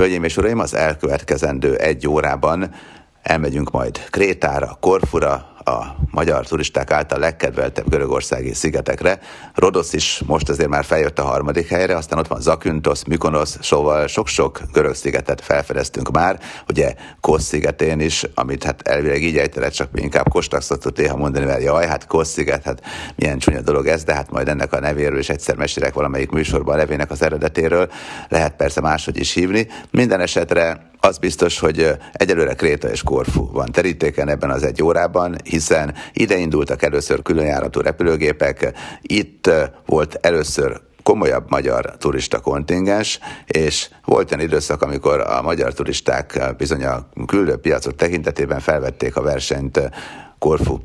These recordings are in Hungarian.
Hölgyeim és uraim, az elkövetkezendő egy órában elmegyünk majd Krétára, Korfura, a magyar turisták által legkedveltebb görögországi szigetekre. Rodosz is most azért már feljött a harmadik helyre, aztán ott van Zakynthos, Mykonos, szóval sok-sok görög szigetet felfedeztünk már, ugye Kosz szigetén is, amit hát elvileg így ejtelett, csak mi inkább Kostak szoktuk néha mondani, mert jaj, hát Kosz sziget, hát milyen csúnya dolog ez, de hát majd ennek a nevéről is egyszer mesélek valamelyik műsorban a nevének az eredetéről, lehet persze máshogy is hívni. Minden esetre az biztos, hogy egyelőre Kréta és Korfu van terítéken ebben az egy órában, hiszen ide indultak először különjáratú repülőgépek, itt volt először komolyabb magyar turista kontingens, és volt olyan időszak, amikor a magyar turisták bizony a küldő piacok tekintetében felvették a versenyt Korfu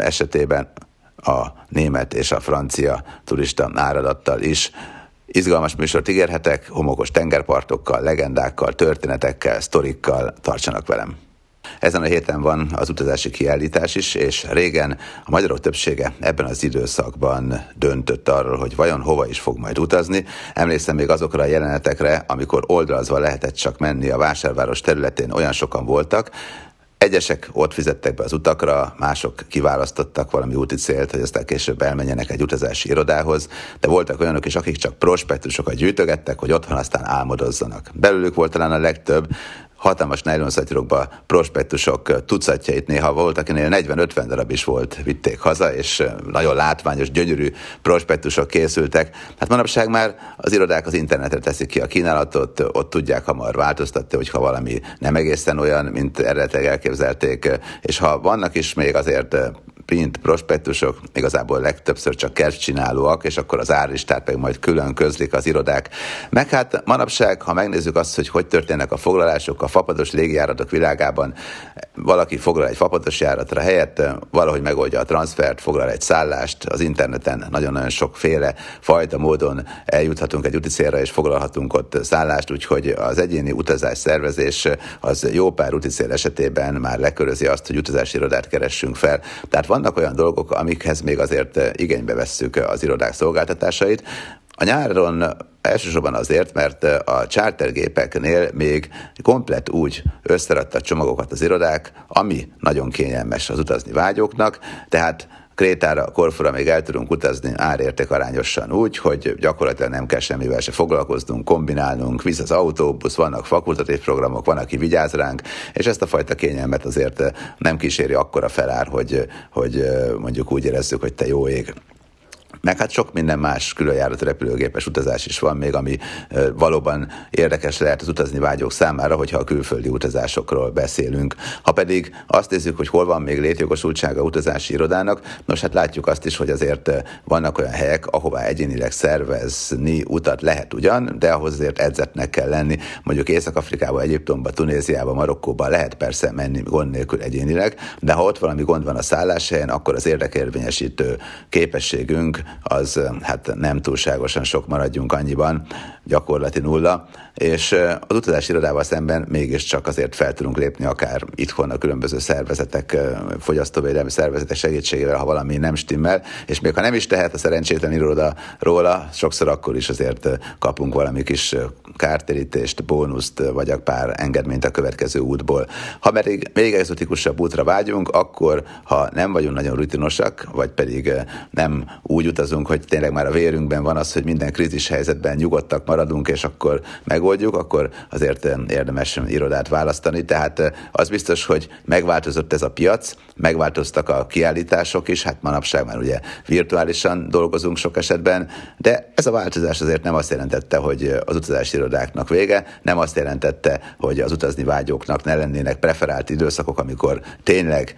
esetében a német és a francia turista áradattal is. Izgalmas műsort ígérhetek, homokos tengerpartokkal, legendákkal, történetekkel, sztorikkal tartsanak velem. Ezen a héten van az utazási kiállítás is, és régen a magyarok többsége ebben az időszakban döntött arról, hogy vajon hova is fog majd utazni. Emlékszem még azokra a jelenetekre, amikor oldalazva lehetett csak menni a vásárváros területén, olyan sokan voltak, Egyesek ott fizettek be az utakra, mások kiválasztottak valami úti célt, hogy aztán később elmenjenek egy utazási irodához, de voltak olyanok is, akik csak prospektusokat gyűjtögettek, hogy otthon aztán álmodozzanak. Belőlük volt talán a legtöbb, hatalmas nylonszatyrokba prospektusok tucatjait néha volt, akinél 40-50 darab is volt, vitték haza, és nagyon látványos, gyönyörű prospektusok készültek. Hát manapság már az irodák az internetre teszik ki a kínálatot, ott tudják hamar változtatni, hogyha valami nem egészen olyan, mint eredetileg elképzelték, és ha vannak is még azért print prospektusok igazából legtöbbször csak kertcsinálóak, és akkor az árlistát pedig majd külön közlik az irodák. Meg hát manapság, ha megnézzük azt, hogy hogy történnek a foglalások a fapados légjáratok világában, valaki foglal egy fapados járatra helyett, valahogy megoldja a transfert, foglal egy szállást, az interneten nagyon-nagyon sokféle fajta módon eljuthatunk egy úti célra, és foglalhatunk ott szállást, úgyhogy az egyéni utazás szervezés az jó pár úti cél esetében már lekörözi azt, hogy utazási irodát keressünk fel. Tehát vannak olyan dolgok, amikhez még azért eh, igénybe vesszük az irodák szolgáltatásait. A nyáron elsősorban azért, mert eh, a chartergépeknél még komplet úgy összeradta csomagokat az irodák, ami nagyon kényelmes az utazni vágyóknak, tehát Krétára, Korfura még el tudunk utazni árérték arányosan úgy, hogy gyakorlatilag nem kell semmivel se foglalkoznunk, kombinálnunk, visz az autóbusz, vannak fakultatív programok, van, aki vigyáz ránk, és ezt a fajta kényelmet azért nem kíséri akkora felár, hogy, hogy mondjuk úgy érezzük, hogy te jó ég. Meg hát sok minden más különjárat repülőgépes utazás is van még, ami valóban érdekes lehet az utazni vágyók számára, hogyha a külföldi utazásokról beszélünk. Ha pedig azt nézzük, hogy hol van még létjogosultsága utazási irodának, nos hát látjuk azt is, hogy azért vannak olyan helyek, ahová egyénileg szervezni utat lehet ugyan, de ahhoz azért edzetnek kell lenni. Mondjuk Észak-Afrikába, Egyiptomba, Tunéziába, Marokkóba lehet persze menni gond nélkül egyénileg, de ha ott valami gond van a szálláshelyen, akkor az érdekérvényesítő képességünk az hát nem túlságosan sok maradjunk annyiban, gyakorlati nulla, és az utazási irodával szemben mégiscsak azért fel tudunk lépni akár itthon a különböző szervezetek, fogyasztóvédelmi szervezetek segítségével, ha valami nem stimmel, és még ha nem is tehet a szerencsétlen iroda róla, sokszor akkor is azért kapunk valami kis kártérítést, bónuszt, vagy akár engedményt a következő útból. Ha pedig még egzotikusabb útra vágyunk, akkor ha nem vagyunk nagyon rutinosak, vagy pedig nem úgy utazunk, hogy tényleg már a vérünkben van az, hogy minden krízis helyzetben nyugodtak maradunk, és akkor megoldjuk, akkor azért érdemes irodát választani. Tehát az biztos, hogy megváltozott ez a piac, megváltoztak a kiállítások is, hát manapság már ugye virtuálisan dolgozunk sok esetben, de ez a változás azért nem azt jelentette, hogy az utazási irodáknak vége, nem azt jelentette, hogy az utazni vágyóknak ne lennének preferált időszakok, amikor tényleg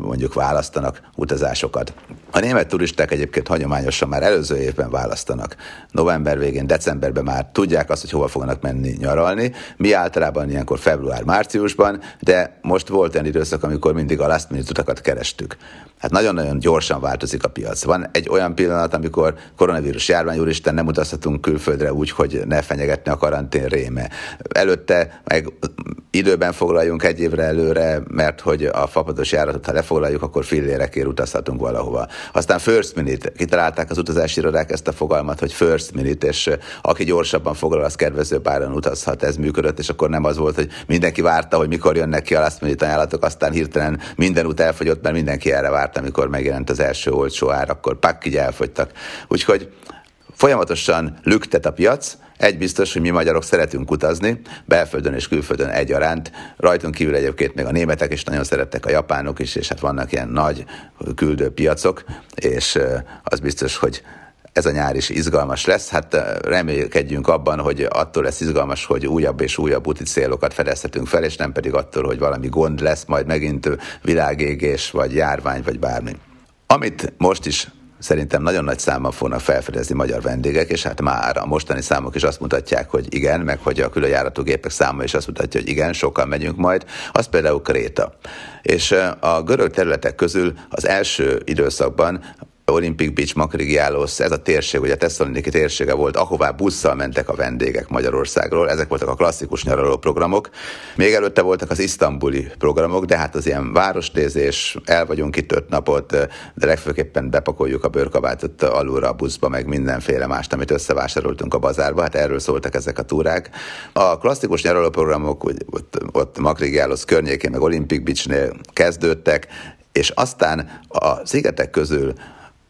mondjuk választanak utazásokat. A német turisták egyébként hagyományosan már előző évben választanak. November végén, decemberben már tudják azt, hogy hova fognak menni nyaralni. Mi általában ilyenkor február-márciusban, de most volt olyan időszak, amikor mindig a last minute utakat kerestük. Hát nagyon-nagyon gyorsan változik a piac. Van egy olyan pillanat, amikor koronavírus járvány, úristen, nem utazhatunk külföldre úgy, hogy ne fenyegetni a karantén réme. Előtte meg időben foglaljunk egy évre előre, mert hogy a fapados járatot, ha lefoglaljuk, akkor fillérekért utazhatunk valahova. Aztán first minute, kitalálták az utazási irodák ezt a fogalmat, hogy first minute, és aki gyorsabban foglal, az kedvező páron utazhat, ez működött, és akkor nem az volt, hogy mindenki várta, hogy mikor jönnek ki a last minute ajánlatok, aztán hirtelen minden út elfogyott, mert mindenki erre várta, amikor megjelent az első olcsó ár, akkor pak így elfogytak. Úgyhogy folyamatosan lüktet a piac, egy biztos, hogy mi magyarok szeretünk utazni, belföldön és külföldön egyaránt. Rajtunk kívül egyébként még a németek is nagyon szerettek, a japánok is, és hát vannak ilyen nagy küldő piacok, és az biztos, hogy ez a nyár is izgalmas lesz. Hát remélkedjünk abban, hogy attól lesz izgalmas, hogy újabb és újabb úti célokat fedezhetünk fel, és nem pedig attól, hogy valami gond lesz, majd megint világégés, vagy járvány, vagy bármi. Amit most is szerintem nagyon nagy számban fognak felfedezni magyar vendégek, és hát már a mostani számok is azt mutatják, hogy igen, meg hogy a különjáratú gépek száma is azt mutatja, hogy igen, sokan megyünk majd, az például Kréta. És a görög területek közül az első időszakban Olympic Beach, Makrigiálos, ez a térség, ugye a Tesszaloniki térsége volt, ahová busszal mentek a vendégek Magyarországról, ezek voltak a klasszikus nyaraló programok. Még előtte voltak az isztambuli programok, de hát az ilyen városnézés, el vagyunk itt öt napot, de legfőképpen bepakoljuk a bőrkabátot alulra a buszba, meg mindenféle mást, amit összevásároltunk a bazárba, hát erről szóltak ezek a túrák. A klasszikus nyaraló programok ott, ott Makrigiálos környékén, meg Olympic Beachnél kezdődtek, és aztán a szigetek közül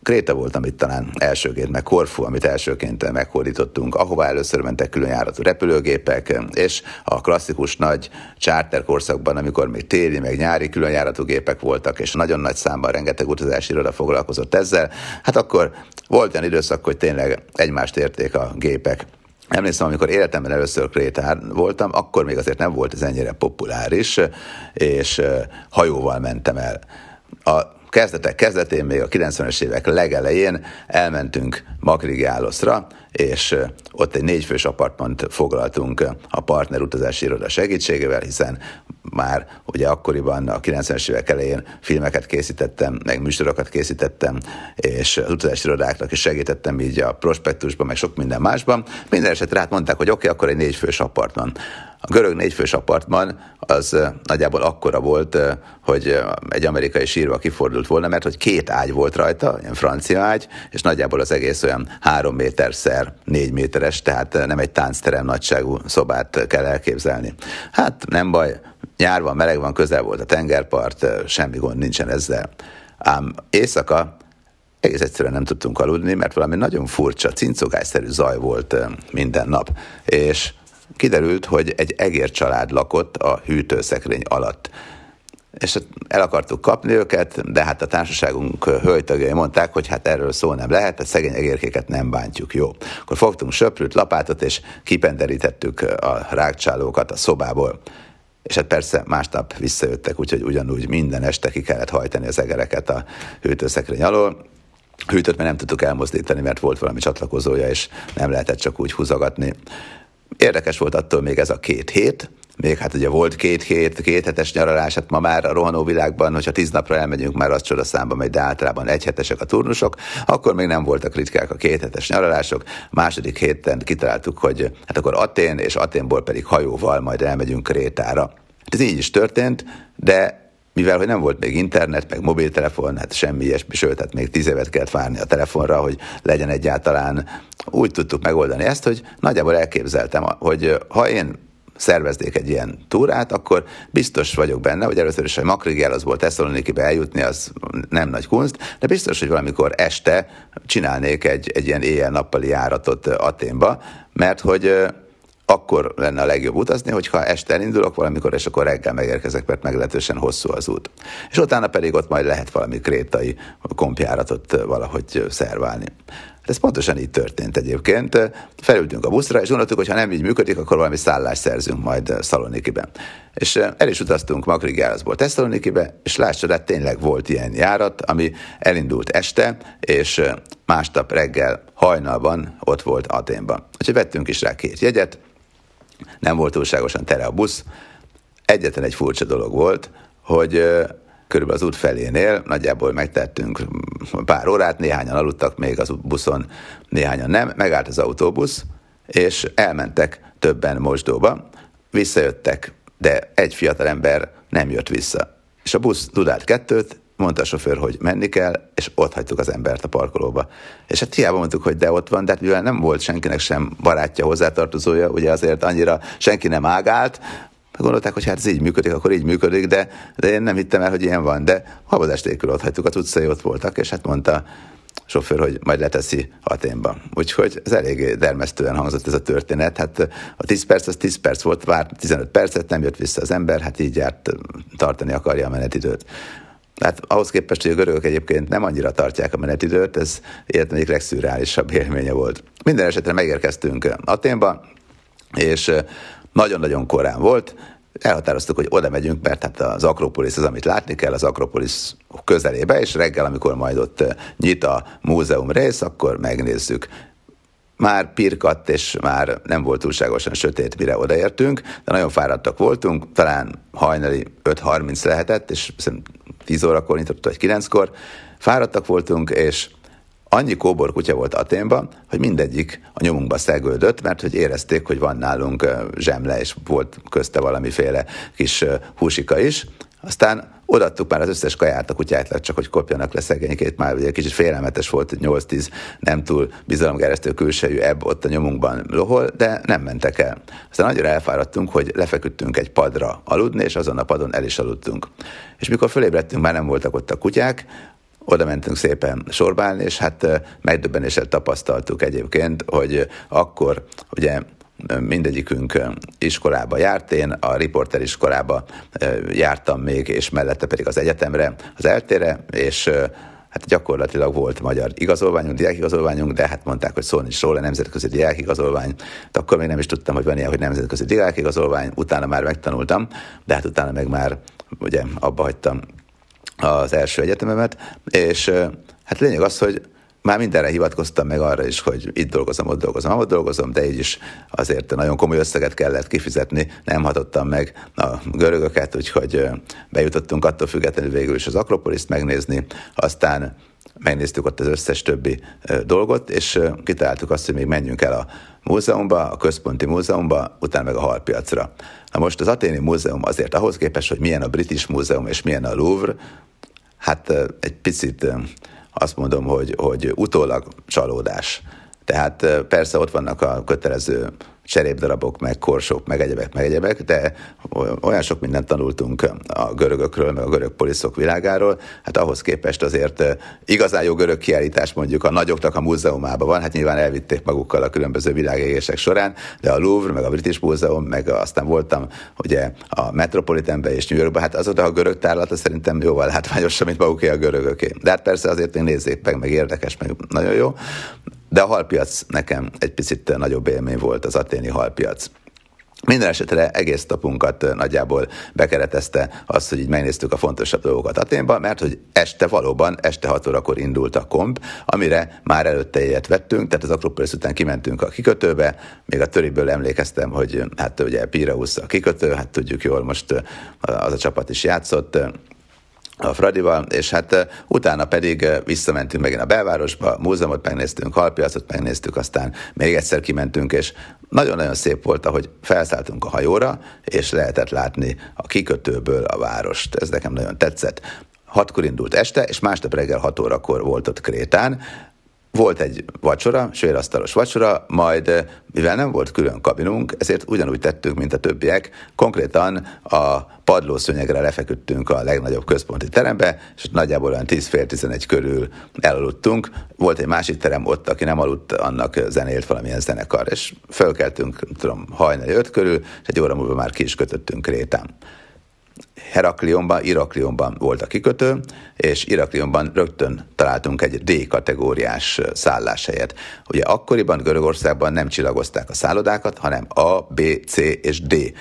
Kréta volt, amit talán elsőként, meg Korfu, amit elsőként meghódítottunk, ahová először mentek különjáratú repülőgépek, és a klasszikus nagy charter korszakban, amikor még téli, meg nyári különjáratú gépek voltak, és nagyon nagy számban rengeteg utazási iroda foglalkozott ezzel, hát akkor volt olyan időszak, hogy tényleg egymást érték a gépek. Emlékszem, amikor életemben először Krétán voltam, akkor még azért nem volt ez ennyire populáris, és hajóval mentem el. A kezdetek kezdetén, még a 90-es évek legelején elmentünk Makrigáloszra, és ott egy négyfős apartmant foglaltunk a partner utazási iroda segítségével, hiszen már ugye akkoriban a 90-es évek elején filmeket készítettem, meg műsorokat készítettem, és az utazási irodáknak is segítettem így a prospektusban, meg sok minden másban. Minden esetre hát mondták, hogy oké, okay, akkor egy négyfős apartman. A görög négyfős apartman az nagyjából akkora volt, hogy egy amerikai sírva kifordult volna, mert hogy két ágy volt rajta, ilyen francia ágy, és nagyjából az egész olyan három méter szer négy méteres, tehát nem egy táncterem nagyságú szobát kell elképzelni. Hát nem baj, nyár van, meleg van, közel volt a tengerpart, semmi gond nincsen ezzel. Ám éjszaka egész egyszerűen nem tudtunk aludni, mert valami nagyon furcsa, cincogásszerű zaj volt minden nap. És kiderült, hogy egy egér család lakott a hűtőszekrény alatt. És el akartuk kapni őket, de hát a társaságunk hölgytagjai mondták, hogy hát erről szó nem lehet, a szegény egérkéket nem bántjuk, jó. Akkor fogtunk söprűt, lapátot, és kipenderítettük a rákcsálókat a szobából. És hát persze másnap visszajöttek, úgyhogy ugyanúgy minden este ki kellett hajtani az egereket a hűtőszekrény alól. Hűtőt mert nem tudtuk elmozdítani, mert volt valami csatlakozója, és nem lehetett csak úgy húzogatni. Érdekes volt attól még ez a két hét, még hát ugye volt két hét, két hetes nyaralás, hát ma már a rohanó világban, hogyha tíz napra elmegyünk, már az csoda számba megy, de általában egy hetesek a turnusok, akkor még nem voltak ritkák a két hetes nyaralások. Második héten kitaláltuk, hogy hát akkor Atén, és Aténból pedig hajóval majd elmegyünk Krétára. Ez így is történt, de mivel hogy nem volt még internet, meg mobiltelefon, hát semmi ilyesmi, sőt, tehát még tíz évet kellett várni a telefonra, hogy legyen egyáltalán. Úgy tudtuk megoldani ezt, hogy nagyjából elképzeltem, hogy ha én szerveznék egy ilyen túrát, akkor biztos vagyok benne, hogy először is, hogy Makrigiálaszból Tesszalonikibe eljutni, az nem nagy kunst, de biztos, hogy valamikor este csinálnék egy, egy ilyen éjjel-nappali járatot Aténba, mert hogy akkor lenne a legjobb utazni, hogyha este elindulok valamikor, és akkor reggel megérkezek, mert meglehetősen hosszú az út. És utána pedig ott majd lehet valami krétai kompjáratot valahogy szerválni. Ez pontosan így történt egyébként. Felültünk a buszra, és gondoltuk, hogy ha nem így működik, akkor valami szállást szerzünk majd Szalonikiben. És el is utaztunk Makrigálaszból Tesszalonikibe, és láss de tényleg volt ilyen járat, ami elindult este, és másnap reggel hajnalban ott volt Aténban. Úgyhogy vettünk is rá két jegyet, nem volt túlságosan tere a busz. Egyetlen egy furcsa dolog volt, hogy körülbelül az út felénél nagyjából megtettünk pár órát, néhányan aludtak még az buszon, néhányan nem, megállt az autóbusz, és elmentek többen mosdóba, visszajöttek de egy fiatal ember nem jött vissza. És a busz tudált kettőt, mondta a sofőr, hogy menni kell, és ott hagytuk az embert a parkolóba. És hát hiába mondtuk, hogy de ott van, de hát mivel nem volt senkinek sem barátja, hozzátartozója, ugye azért annyira senki nem ágált, gondolták, hogy hát ez így működik, akkor így működik, de, de én nem hittem el, hogy ilyen van. De habozás nélkül ott hagytuk, a utcai ott voltak, és hát mondta sofőr, hogy majd leteszi Aténba. Úgyhogy ez eléggé dermesztően hangzott ez a történet. Hát a 10 perc az 10 perc volt, várt 15 percet, nem jött vissza az ember, hát így járt tartani akarja a menetidőt. Hát ahhoz képest, hogy a görögök egyébként nem annyira tartják a menetidőt, ez életem egyik legszürreálisabb élménye volt. Minden esetre megérkeztünk Aténba, és nagyon-nagyon korán volt, elhatároztuk, hogy oda megyünk, mert hát az Akropolis az, amit látni kell, az Akropolis közelébe, és reggel, amikor majd ott nyit a múzeum rész, akkor megnézzük. Már pirkadt, és már nem volt túlságosan sötét, mire odaértünk, de nagyon fáradtak voltunk, talán hajnali 5.30 lehetett, és 10 órakor nyitott, vagy 9-kor. Fáradtak voltunk, és annyi kóbor kutya volt Aténban, hogy mindegyik a nyomunkba szegődött, mert hogy érezték, hogy van nálunk zsemle, és volt közte valamiféle kis húsika is. Aztán odattuk már az összes kaját a kutyáknak, csak hogy kopjanak le szegénykét, már ugye kicsit félelmetes volt, 8-10 nem túl bizalomgeresztő külsejű ebb ott a nyomunkban lohol, de nem mentek el. Aztán annyira elfáradtunk, hogy lefeküdtünk egy padra aludni, és azon a padon el is aludtunk. És mikor fölébredtünk, már nem voltak ott a kutyák, oda mentünk szépen sorbálni, és hát megdöbbenéssel tapasztaltuk egyébként, hogy akkor ugye mindegyikünk iskolába járt, én a riporter iskolába jártam még, és mellette pedig az egyetemre, az eltére, és hát gyakorlatilag volt magyar igazolványunk, diákigazolványunk, de hát mondták, hogy szólni is róla, nemzetközi diákigazolvány. De akkor még nem is tudtam, hogy van ilyen, hogy nemzetközi diákigazolvány, utána már megtanultam, de hát utána meg már ugye abba hagytam az első egyetememet, és hát lényeg az, hogy már mindenre hivatkoztam meg arra is, hogy itt dolgozom, ott dolgozom, ott dolgozom, de így is azért nagyon komoly összeget kellett kifizetni, nem hatottam meg a görögöket, úgyhogy bejutottunk attól függetlenül végül is az Akropoliszt megnézni, aztán megnéztük ott az összes többi dolgot, és kitaláltuk azt, hogy még menjünk el a múzeumba, a központi múzeumba, utána meg a halpiacra. Na most az Aténi Múzeum azért ahhoz képest, hogy milyen a British Múzeum és milyen a Louvre, hát egy picit azt mondom, hogy, hogy utólag csalódás. Tehát persze ott vannak a kötelező cserépdarabok, meg korsók, meg egyebek, meg egyebek, de olyan sok mindent tanultunk a görögökről, meg a görög poliszok világáról, hát ahhoz képest azért igazán jó görög kiállítás mondjuk a nagyoknak a múzeumában van, hát nyilván elvitték magukkal a különböző világégések során, de a Louvre, meg a British Múzeum, meg aztán voltam ugye a Metropolitanben és New Yorkban, hát azóta a görög tárlata szerintem jóval látványosabb, mint maguké a görögöké. De hát persze azért még nézzék meg, meg érdekes, meg nagyon jó. De a halpiac nekem egy picit nagyobb élmény volt az aténi halpiac. Minden esetre egész napunkat nagyjából bekeretezte azt, hogy így megnéztük a fontosabb dolgokat Aténban, mert hogy este valóban, este 6 órakor indult a komp, amire már előtte ilyet vettünk, tehát az Akropolis után kimentünk a kikötőbe, még a töriből emlékeztem, hogy hát ugye Piraeus a kikötő, hát tudjuk jól, most az a csapat is játszott, a Fradival, és hát utána pedig visszamentünk megint a belvárosba, múzeumot megnéztünk, halpiacot megnéztük, aztán még egyszer kimentünk, és nagyon-nagyon szép volt, ahogy felszálltunk a hajóra, és lehetett látni a kikötőből a várost. Ez nekem nagyon tetszett. Hatkor indult este, és másnap reggel hat órakor volt ott Krétán, volt egy vacsora, svédasztalos vacsora, majd mivel nem volt külön kabinunk, ezért ugyanúgy tettünk, mint a többiek. Konkrétan a padlószőnyegre lefeküdtünk a legnagyobb központi terembe, és nagyjából olyan 10 fél 11 körül elaludtunk. Volt egy másik terem ott, aki nem aludt, annak zenélt valamilyen zenekar, és fölkeltünk, tudom, hajnali 5 körül, és egy óra múlva már ki is kötöttünk Krétán. Heraklionban, Iraklionban volt a kikötő, és Iraklionban rögtön találtunk egy D-kategóriás szálláshelyet. Ugye akkoriban Görögországban nem csillagozták a szállodákat, hanem A, B, C és D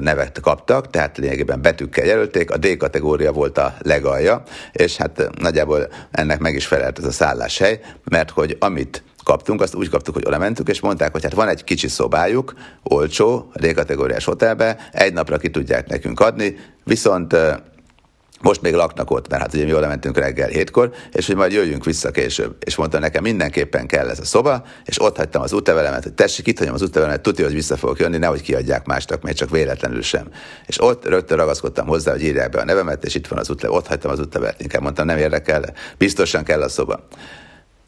nevet kaptak, tehát lényegében betűkkel jelölték, a D kategória volt a legalja, és hát nagyjából ennek meg is felelt ez a szálláshely, mert hogy amit kaptunk, azt úgy kaptuk, hogy oda mentünk, és mondták, hogy hát van egy kicsi szobájuk, olcsó, D-kategóriás hotelbe, egy napra ki tudják nekünk adni, viszont most még laknak ott, mert hát ugye mi oda mentünk reggel hétkor, és hogy majd jöjjünk vissza később. És mondta nekem, mindenképpen kell ez a szoba, és ott hagytam az útlevelemet, hogy tessék, itt hagyom az útlevelemet, tudja, hogy vissza fogok jönni, nehogy kiadják másnak, még csak véletlenül sem. És ott rögtön ragaszkodtam hozzá, hogy írják be a nevemet, és itt van az útlevelet, ott hagytam az útlevelet, inkább mondtam, nem érdekel, biztosan kell a szoba.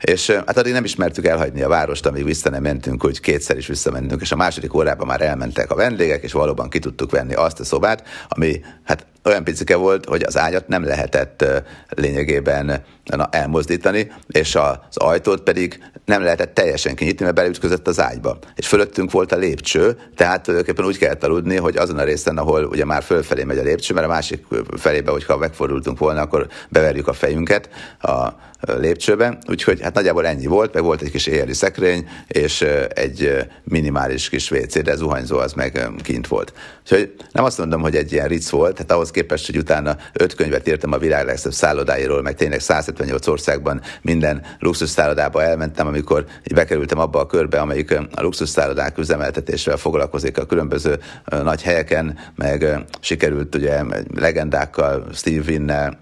És hát addig nem ismertük elhagyni a várost, amíg vissza nem mentünk, hogy kétszer is visszamentünk, és a második órában már elmentek a vendégek, és valóban ki tudtuk venni azt a szobát, ami hát olyan picike volt, hogy az ágyat nem lehetett lényegében elmozdítani, és az ajtót pedig nem lehetett teljesen kinyitni, mert beleütközött az ágyba. És fölöttünk volt a lépcső, tehát tulajdonképpen úgy kellett aludni, hogy azon a részen, ahol ugye már fölfelé megy a lépcső, mert a másik felébe, hogyha megfordultunk volna, akkor beverjük a fejünket a lépcsőbe. Úgyhogy hát nagyjából ennyi volt, meg volt egy kis éjjeli szekrény, és egy minimális kis WC, de zuhanyzó az meg kint volt. Úgyhogy nem azt mondom, hogy egy ilyen ric volt, tehát ahhoz képest, hogy utána öt könyvet írtam a világ legszebb szállodáiról, meg tényleg 178 országban minden luxus szállodába elmentem, amikor bekerültem abba a körbe, amelyik a luxus szállodák üzemeltetésével foglalkozik a különböző nagy helyeken, meg sikerült ugye legendákkal, Steve Winnel,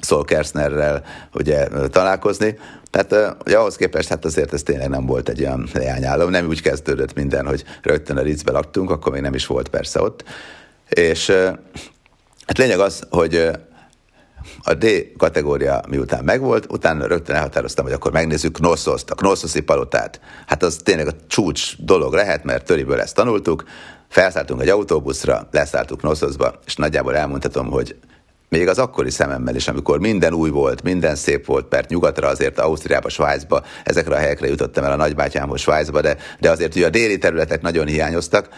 Saul Kersnerrel ugye találkozni. Tehát ugye ahhoz képest hát azért ez tényleg nem volt egy olyan leányálom, nem úgy kezdődött minden, hogy rögtön a Ritzbe laktunk, akkor még nem is volt persze ott. És hát lényeg az, hogy a D kategória miután megvolt, utána rögtön elhatároztam, hogy akkor megnézzük Knosszoszt, a Knosszoszi palotát. Hát az tényleg a csúcs dolog lehet, mert töriből ezt tanultuk. Felszálltunk egy autóbuszra, leszálltuk Knossoszba, és nagyjából elmondhatom, hogy még az akkori szememmel is, amikor minden új volt, minden szép volt, mert nyugatra azért Ausztriába, Svájcba, ezekre a helyekre jutottam el a nagybátyámhoz Svájcba, de, de azért ugye a déli területek nagyon hiányoztak,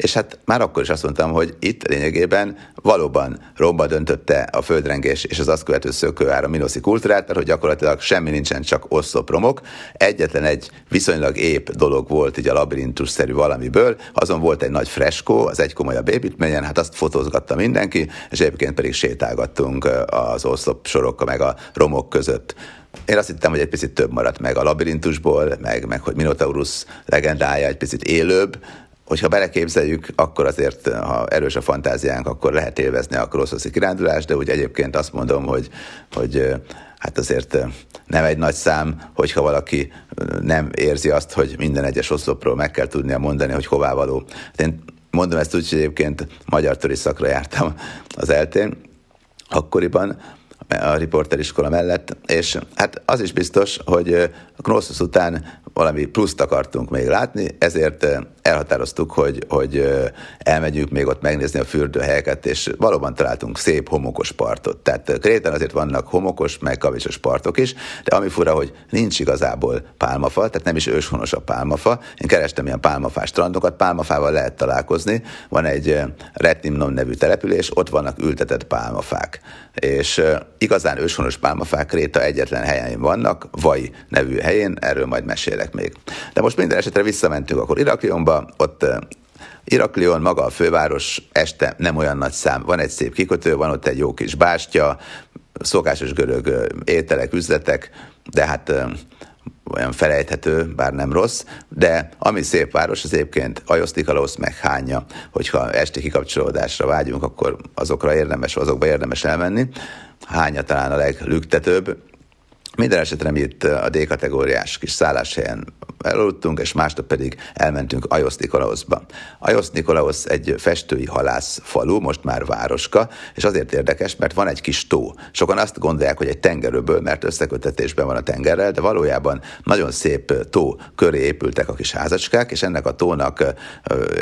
és hát már akkor is azt mondtam, hogy itt lényegében valóban romba döntötte a földrengés és az azt követő szökőár a minoszi kultúrát, mert hogy gyakorlatilag semmi nincsen, csak oszlopromok. Egyetlen egy viszonylag épp dolog volt így a labirintus-szerű valamiből, azon volt egy nagy freskó, az egy komolyabb építményen, hát azt fotózgatta mindenki, és egyébként pedig sétálgattunk az oszlop sorokkal meg a romok között. Én azt hittem, hogy egy picit több maradt meg a labirintusból, meg, meg hogy Minotaurus legendája egy picit élőbb, hogyha beleképzeljük, akkor azért, ha erős a fantáziánk, akkor lehet élvezni a crossoszi kirándulást, de úgy egyébként azt mondom, hogy, hogy hát azért nem egy nagy szám, hogyha valaki nem érzi azt, hogy minden egyes oszlopról meg kell tudnia mondani, hogy hová való. Hát én mondom ezt úgy, hogy egyébként magyar turiszakra jártam az eltén, akkoriban, a riporteriskola mellett, és hát az is biztos, hogy a Knossos után valami pluszt akartunk még látni, ezért elhatároztuk, hogy, hogy elmegyünk még ott megnézni a fürdőhelyeket, és valóban találtunk szép homokos partot. Tehát Kréten azért vannak homokos, meg kavicsos partok is, de ami fura, hogy nincs igazából pálmafa, tehát nem is őshonos a pálmafa. Én kerestem ilyen pálmafás strandokat, pálmafával lehet találkozni. Van egy Retnimnon nevű település, ott vannak ültetett pálmafák. És igazán őshonos pálmafák Kréta egyetlen helyen vannak, Vai nevű helyén, erről majd mesélek még. De most minden esetre visszamentünk akkor Iraklionba, ott Iraklion maga a főváros, este nem olyan nagy szám, van egy szép kikötő, van ott egy jó kis bástya, szokásos görög ételek, üzletek, de hát olyan felejthető, bár nem rossz, de ami szép város, az egyébként Ajosztikalosz meg Hánya, hogyha esti kikapcsolódásra vágyunk, akkor azokra érdemes, azokba érdemes elmenni. Hánya talán a leglüktetőbb, minden esetre mi itt a D-kategóriás kis szálláshelyen elaludtunk, és másnap pedig elmentünk Ajosz Nikolaoszba. Ajosz Nikolaosz egy festői halász falu, most már városka, és azért érdekes, mert van egy kis tó. Sokan azt gondolják, hogy egy tengerőből, mert összekötetésben van a tengerrel, de valójában nagyon szép tó köré épültek a kis házacskák, és ennek a tónak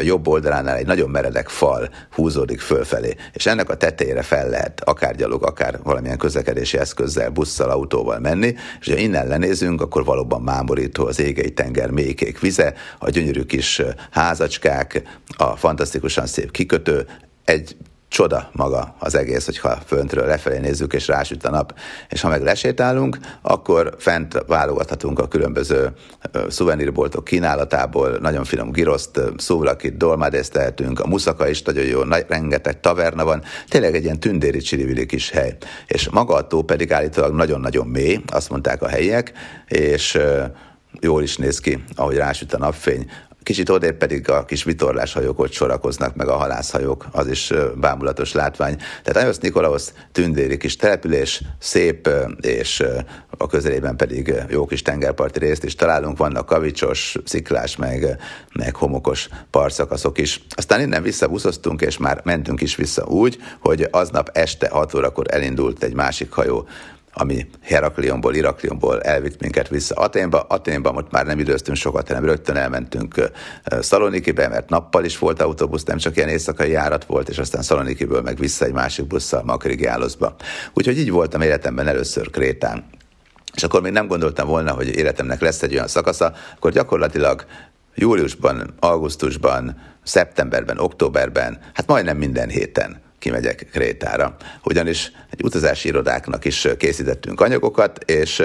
jobb oldalánál egy nagyon meredek fal húzódik fölfelé, és ennek a tetejére fel lehet akár gyalog, akár valamilyen közlekedési eszközzel, busszal, autóval menni, és ha innen lenézünk, akkor valóban mámorító az égei tenger mélykék vize, a gyönyörű kis házacskák, a fantasztikusan szép kikötő, egy csoda maga az egész, hogyha föntről lefelé nézzük, és rásüt a nap. És ha meg lesétálunk, akkor fent válogathatunk a különböző szuvenírboltok kínálatából, nagyon finom giroszt, szuvlakit, dolmádészt tehetünk, a muszaka is nagyon jó, nagy, rengeteg taverna van, tényleg egy ilyen tündéri csirivili kis hely. És maga a tó pedig állítólag nagyon-nagyon mély, azt mondták a helyiek, és jól is néz ki, ahogy rásüt a napfény. Kicsit odébb pedig a kis vitorláshajók ott sorakoznak, meg a halászhajók, az is bámulatos látvány. Tehát Ajosz Nikolaos tündéri kis település, szép, és a közelében pedig jó kis tengerparti részt is találunk, vannak kavicsos, sziklás, meg, meg homokos parszakaszok is. Aztán innen visszabuszoztunk, és már mentünk is vissza úgy, hogy aznap este 6 órakor elindult egy másik hajó ami Heraklionból, Iraklionból elvitt minket vissza Aténba. Aténba most már nem időztünk sokat, hanem rögtön elmentünk Szalonikibe, mert nappal is volt autóbusz, nem csak ilyen éjszakai járat volt, és aztán Szalonikiből meg vissza egy másik busszal Makrigiáloszba. Úgyhogy így voltam életemben először Krétán. És akkor még nem gondoltam volna, hogy életemnek lesz egy olyan szakasza, akkor gyakorlatilag júliusban, augusztusban, szeptemberben, októberben, hát majdnem minden héten kimegyek Krétára. Ugyanis egy utazási irodáknak is készítettünk anyagokat, és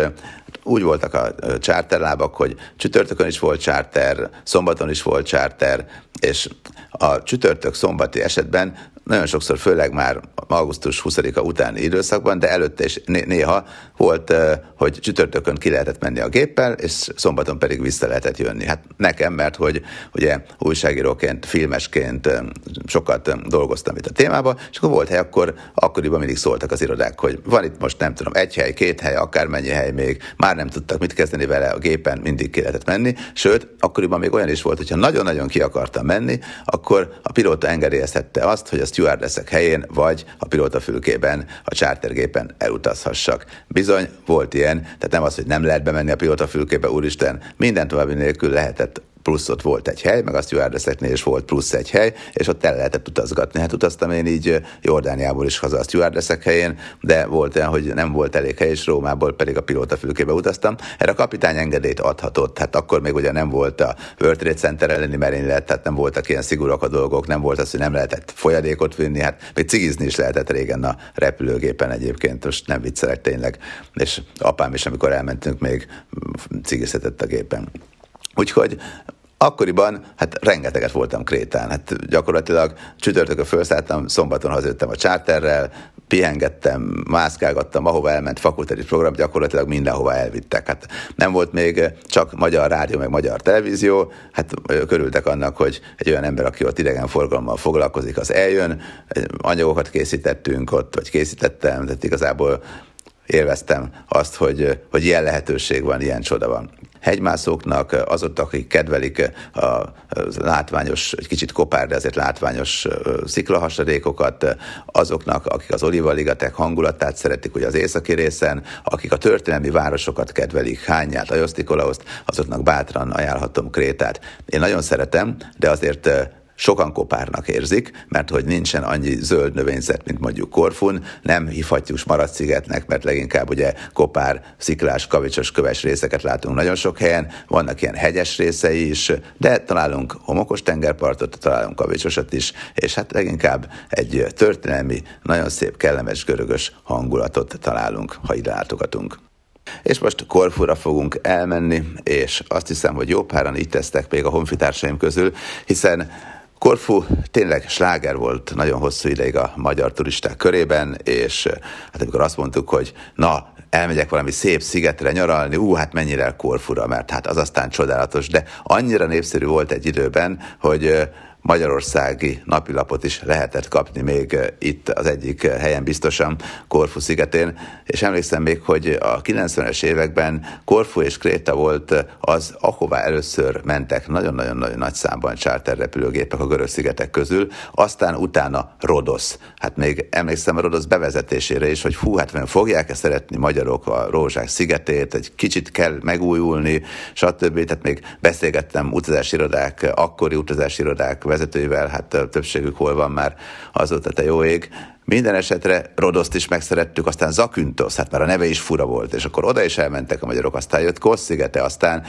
úgy voltak a charterlábak, hogy csütörtökön is volt charter, szombaton is volt charter, és a csütörtök szombati esetben nagyon sokszor, főleg már augusztus 20-a utáni időszakban, de előtte is néha volt, hogy csütörtökön ki lehetett menni a géppel, és szombaton pedig vissza lehetett jönni. Hát nekem, mert hogy ugye újságíróként, filmesként sokat dolgoztam itt a témába, és akkor volt hely, akkor akkoriban mindig szóltak az irodák, hogy van itt most nem tudom, egy hely, két hely, akármennyi hely még, már nem tudtak mit kezdeni vele a gépen, mindig ki lehetett menni, sőt, akkoriban még olyan is volt, hogyha nagyon-nagyon ki akartam menni, akkor a pilóta engedélyezhette azt, hogy a stewardessek helyén, vagy a pilótafülkében, a chartergépen elutazhassak. Bizony, volt ilyen, tehát nem az, hogy nem lehet bemenni a pilótafülkébe, úristen, minden további nélkül lehetett plusz ott volt egy hely, meg a stewardesseknél is volt plusz egy hely, és ott el lehetett utazgatni. Hát utaztam én így Jordániából is haza a stewardessek helyén, de volt olyan, hogy nem volt elég hely, és Rómából pedig a pilóta fülkébe utaztam. Erre a kapitány engedélyt adhatott, hát akkor még ugye nem volt a World Trade Center elleni merénylet, tehát nem voltak ilyen szigorúak a dolgok, nem volt az, hogy nem lehetett folyadékot vinni, hát még cigizni is lehetett régen a repülőgépen egyébként, most nem viccelek tényleg, és apám is, amikor elmentünk, még cigizhetett a gépen. Úgyhogy akkoriban hát rengeteget voltam Krétán. Hát gyakorlatilag csütörtökön felszálltam, szombaton hazajöttem a charterrel, pihengettem, mászkálgattam, ahova elment fakultatív program, gyakorlatilag mindenhova elvittek. Hát nem volt még csak magyar rádió, meg magyar televízió, hát körültek annak, hogy egy olyan ember, aki ott idegenforgalommal foglalkozik, az eljön, anyagokat készítettünk ott, vagy készítettem, tehát igazából élveztem azt, hogy, hogy ilyen lehetőség van, ilyen csoda van hegymászóknak, azoknak, akik kedvelik a látványos, egy kicsit kopár, de azért látványos sziklahasadékokat, azoknak, akik az olivaligatek hangulatát szeretik, ugye az északi részen, akik a történelmi városokat kedvelik, Hányát, Ajosztikolaoszt, azoknak bátran ajánlhatom Krétát. Én nagyon szeretem, de azért sokan kopárnak érzik, mert hogy nincsen annyi zöld növényzet, mint mondjuk Korfun, nem hívhatjuk Maradszigetnek, mert leginkább ugye kopár, sziklás, kavicsos, köves részeket látunk nagyon sok helyen, vannak ilyen hegyes részei is, de találunk homokos tengerpartot, találunk kavicsosat is, és hát leginkább egy történelmi, nagyon szép, kellemes, görögös hangulatot találunk, ha ide látogatunk. És most Korfura fogunk elmenni, és azt hiszem, hogy jó páran így tesztek még a honfitársaim közül, hiszen Korfu tényleg sláger volt nagyon hosszú ideig a magyar turisták körében, és hát amikor azt mondtuk, hogy na, elmegyek valami szép szigetre nyaralni, ú, hát mennyire Korfura, mert hát az aztán csodálatos, de annyira népszerű volt egy időben, hogy magyarországi napilapot is lehetett kapni még eh, itt az egyik eh, helyen biztosan, Korfu szigetén, és emlékszem még, hogy a 90-es években Korfu és Kréta volt eh, az, ahová először mentek nagyon-nagyon nagy számban repülőgépek a görög szigetek közül, aztán utána Rodosz. Hát még emlékszem a Rodosz bevezetésére is, hogy hú, hát fogják-e szeretni magyarok a Rózsák szigetét, egy kicsit kell megújulni, stb. Tehát még beszélgettem utazási irodák, akkori utazási irodák vezetőivel, hát többségük hol van már azóta, te jó ég. Minden esetre Rodoszt is megszerettük, aztán Zaküntosz, hát már a neve is fura volt, és akkor oda is elmentek a magyarok, aztán jött Kossz-szigete, aztán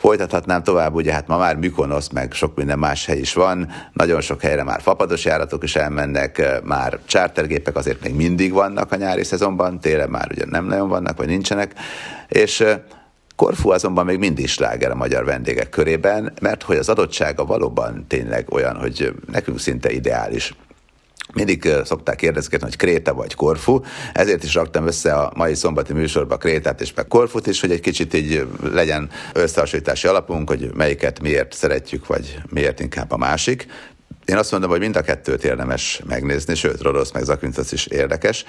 Folytathatnám tovább, ugye hát ma már Mykonosz, meg sok minden más hely is van, nagyon sok helyre már fapados járatok is elmennek, már chartergépek azért még mindig vannak a nyári szezonban, télen már ugye nem nagyon vannak, vagy nincsenek, és Korfu azonban még mindig sláger a magyar vendégek körében, mert hogy az adottsága valóban tényleg olyan, hogy nekünk szinte ideális. mindig szokták kérdezni, hogy Kréta vagy Korfu, ezért is raktam össze a mai szombati műsorba Krétát és meg Korfut is, hogy egy kicsit így legyen összehasonlítási alapunk, hogy melyiket miért szeretjük, vagy miért inkább a másik. Én azt mondom, hogy mind a kettőt érdemes megnézni, sőt, Rodosz meg Zakynthos is érdekes.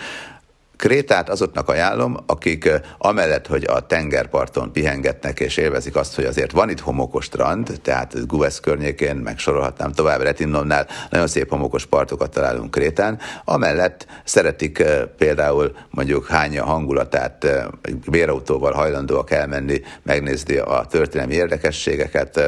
Krétát azoknak ajánlom, akik amellett, hogy a tengerparton pihengetnek és élvezik azt, hogy azért van itt homokos strand, tehát Guvesz környékén, meg sorolhatnám tovább, Retinnonnál nagyon szép homokos partokat találunk Krétán, amellett szeretik például mondjuk hány a hangulatát, bérautóval hajlandóak elmenni, megnézni a történelmi érdekességeket,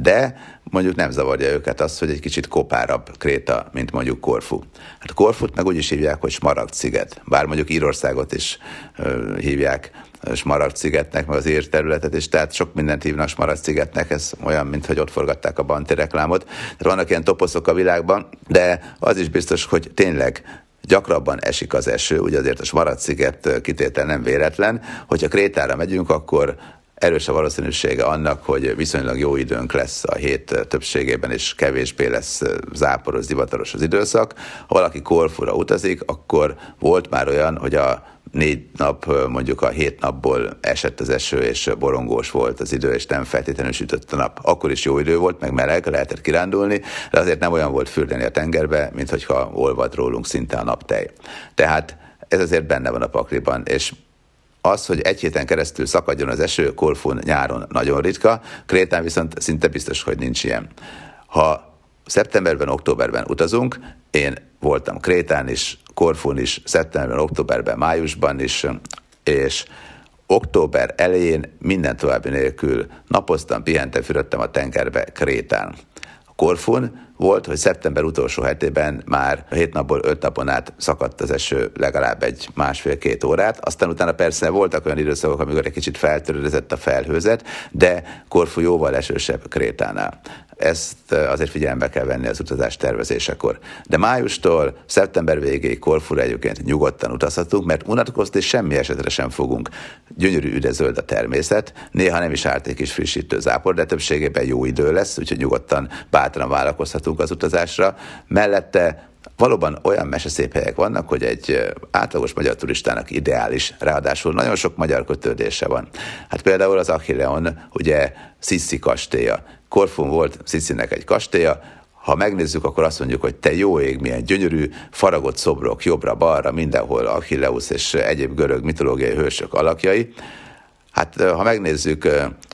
de mondjuk nem zavarja őket az, hogy egy kicsit kopárabb Kréta, mint mondjuk Korfu. Hát Korfut meg úgy is hívják, hogy Smaragd-sziget, bár mondjuk Írországot is ö, hívják Smaragd-szigetnek, meg az ír területet is, tehát sok mindent hívnak Smaragd-szigetnek, ez olyan, mint hogy ott forgatták a Banti reklámot. Tehát vannak ilyen toposzok a világban, de az is biztos, hogy tényleg gyakrabban esik az eső, ugye azért a Smaragd-sziget kitétel nem véletlen, hogyha Krétára megyünk, akkor erős a valószínűsége annak, hogy viszonylag jó időnk lesz a hét többségében, és kevésbé lesz záporos, zivataros az időszak. Ha valaki Korfura utazik, akkor volt már olyan, hogy a négy nap, mondjuk a hét napból esett az eső, és borongós volt az idő, és nem feltétlenül sütött a nap. Akkor is jó idő volt, meg meleg, lehetett kirándulni, de azért nem olyan volt fürdeni a tengerbe, mint hogyha olvad rólunk szinte a naptej. Tehát ez azért benne van a pakliban, és az, hogy egy héten keresztül szakadjon az eső, Korfun nyáron nagyon ritka, Krétán viszont szinte biztos, hogy nincs ilyen. Ha szeptemberben, októberben utazunk, én voltam Krétán is, Korfun is, szeptemberben, októberben, májusban is, és október elején minden további nélkül napoztam, pihentem, fürödtem a tengerbe Krétán. Korfun volt, hogy szeptember utolsó hetében már hét napból öt napon át szakadt az eső legalább egy másfél-két órát, aztán utána persze voltak olyan időszakok, amikor egy kicsit feltörődött a felhőzet, de Korfu jóval esősebb Krétánál. Ezt azért figyelembe kell venni az utazás tervezésekor. De májustól szeptember végéig Korfura egyébként nyugodtan utazhatunk, mert unatkozni semmi esetre sem fogunk. Gyönyörű üdezöld a természet, néha nem is árt egy kis frissítő zápor, de többségében jó idő lesz, úgyhogy nyugodtan bátran vállalkozhatunk az utazásra. Mellette valóban olyan meseszép helyek vannak, hogy egy átlagos magyar turistának ideális, ráadásul nagyon sok magyar kötődése van. Hát például az Achilleon, ugye Sissi kastélya. Korfun volt Szissinek egy kastélya, ha megnézzük, akkor azt mondjuk, hogy te jó ég, milyen gyönyörű, faragott szobrok jobbra-balra, mindenhol Achilleus és egyéb görög mitológiai hősök alakjai. Hát ha megnézzük,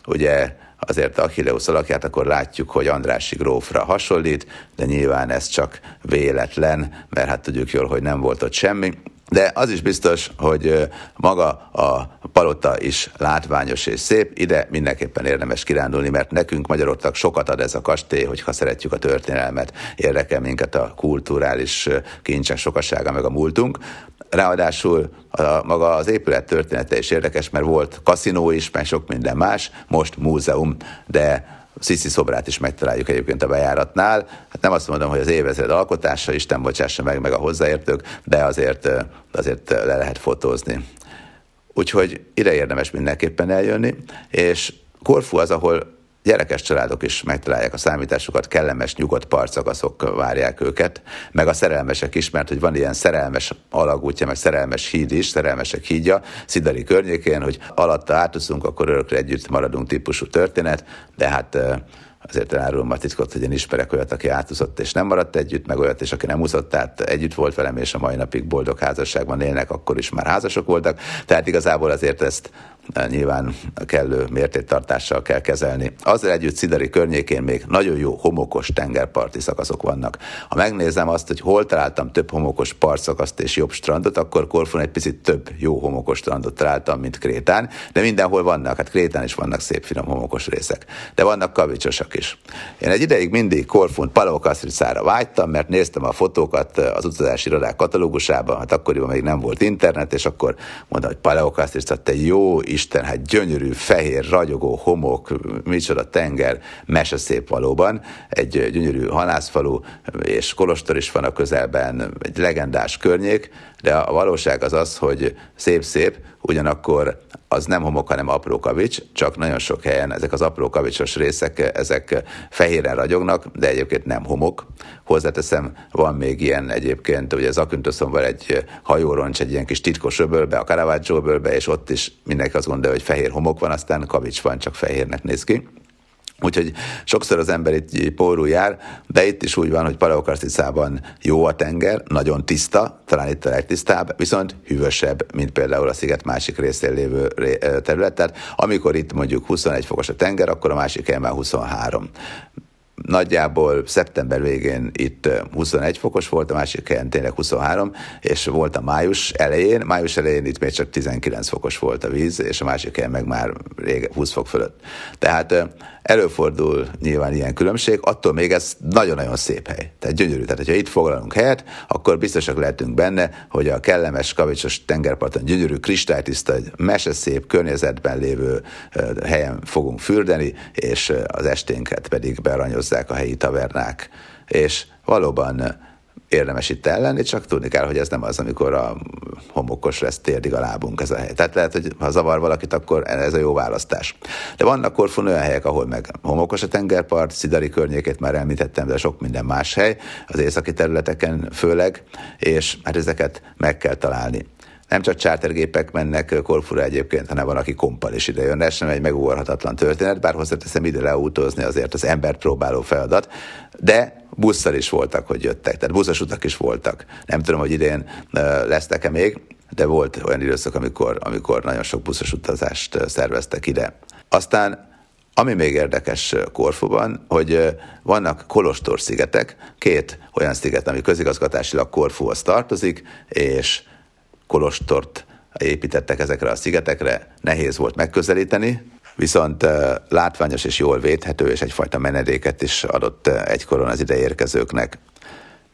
ugye azért Achilleus alakját, akkor látjuk, hogy Andrási grófra hasonlít, de nyilván ez csak véletlen, mert hát tudjuk jól, hogy nem volt ott semmi. De az is biztos, hogy maga a palota is látványos és szép, ide mindenképpen érdemes kirándulni, mert nekünk magyaroknak sokat ad ez a kastély, hogyha szeretjük a történelmet, érdekel minket a kulturális kincsek sokasága, meg a múltunk. Ráadásul a, maga az épület története is érdekes, mert volt kaszinó is, meg sok minden más, most múzeum, de Sziszi szobrát is megtaláljuk egyébként a bejáratnál. Hát nem azt mondom, hogy az évezred alkotása, Isten bocsássa meg, meg a hozzáértők, de azért, azért le lehet fotózni. Úgyhogy ide érdemes mindenképpen eljönni, és Korfu az, ahol gyerekes családok is megtalálják a számításukat, kellemes, nyugodt partszakaszok várják őket, meg a szerelmesek is, mert hogy van ilyen szerelmes alagútja, meg szerelmes híd is, szerelmesek hídja, Szidari környékén, hogy alatta átúszunk, akkor örökre együtt maradunk típusú történet, de hát azért elárulom a titkot, hogy én ismerek olyat, aki átúszott és nem maradt együtt, meg olyat is, aki nem úszott, tehát együtt volt velem, és a mai napig boldog házasságban élnek, akkor is már házasok voltak. Tehát igazából azért ezt nyilván kellő mértéktartással kell kezelni. Azzal együtt Szidari környékén még nagyon jó homokos tengerparti szakaszok vannak. Ha megnézem azt, hogy hol találtam több homokos partszakaszt és jobb strandot, akkor Korfun egy picit több jó homokos strandot találtam, mint Krétán, de mindenhol vannak, hát Krétán is vannak szép finom homokos részek, de vannak kavicsosak is. Én egy ideig mindig Korfun Palaokasztricára vágytam, mert néztem a fotókat az utazási irodák katalógusában, hát akkoriban még nem volt internet, és akkor mondtam, hogy Palaokasztrica, te jó Isten, hát gyönyörű, fehér, ragyogó homok, micsoda tenger, mese szép valóban, egy gyönyörű halászfalu, és kolostor is van a közelben, egy legendás környék, de a valóság az az, hogy szép-szép, ugyanakkor az nem homok, hanem apró kavics, csak nagyon sok helyen ezek az apró kavicsos részek, ezek fehéren ragyognak, de egyébként nem homok. Hozzáteszem, van még ilyen egyébként, ugye az Aküntoszon van egy hajóroncs, egy ilyen kis titkos öbölbe, a Caravaggio öbölbe, és ott is mindenki azt gondolja, hogy fehér homok van, aztán kavics van, csak fehérnek néz ki. Úgyhogy sokszor az ember itt pórul jár, de itt is úgy van, hogy Paleokarszticában jó a tenger, nagyon tiszta, talán itt a legtisztább, viszont hűvösebb, mint például a sziget másik részén lévő terület. Tehát amikor itt mondjuk 21 fokos a tenger, akkor a másik helyen már 23 nagyjából szeptember végén itt 21 fokos volt, a másik helyen tényleg 23, és volt a május elején, május elején itt még csak 19 fokos volt a víz, és a másik helyen meg már rég 20 fok fölött. Tehát előfordul nyilván ilyen különbség, attól még ez nagyon-nagyon szép hely. Tehát gyönyörű. Tehát, hogyha itt foglalunk helyet, akkor biztosak lehetünk benne, hogy a kellemes, kavicsos tengerparton gyönyörű, kristálytiszta, meseszép környezetben lévő helyen fogunk fürdeni, és az esténket pedig beranyozzák a helyi tavernák. És valóban érdemes itt ellenni, csak tudni kell, hogy ez nem az, amikor a homokos lesz térdig a lábunk ez a hely. Tehát lehet, hogy ha zavar valakit, akkor ez a jó választás. De vannak Korfun olyan helyek, ahol meg homokos a tengerpart, Szidari környékét már említettem, de sok minden más hely, az északi területeken főleg, és hát ezeket meg kell találni nem csak chartergépek mennek Korfura egyébként, hanem van, aki kompal is ide jön. Ez sem egy megugorhatatlan történet, bár hozzáteszem ide leautózni azért az embert próbáló feladat, de busszal is voltak, hogy jöttek, tehát buszos utak is voltak. Nem tudom, hogy idén lesznek-e még, de volt olyan időszak, amikor, amikor nagyon sok buszos utazást szerveztek ide. Aztán ami még érdekes Korfuban, hogy vannak Kolostor szigetek, két olyan sziget, ami közigazgatásilag Korfuhoz tartozik, és Kolostort építettek ezekre a szigetekre, nehéz volt megközelíteni, viszont látványos és jól védhető, és egyfajta menedéket is adott egykoron az ide érkezőknek.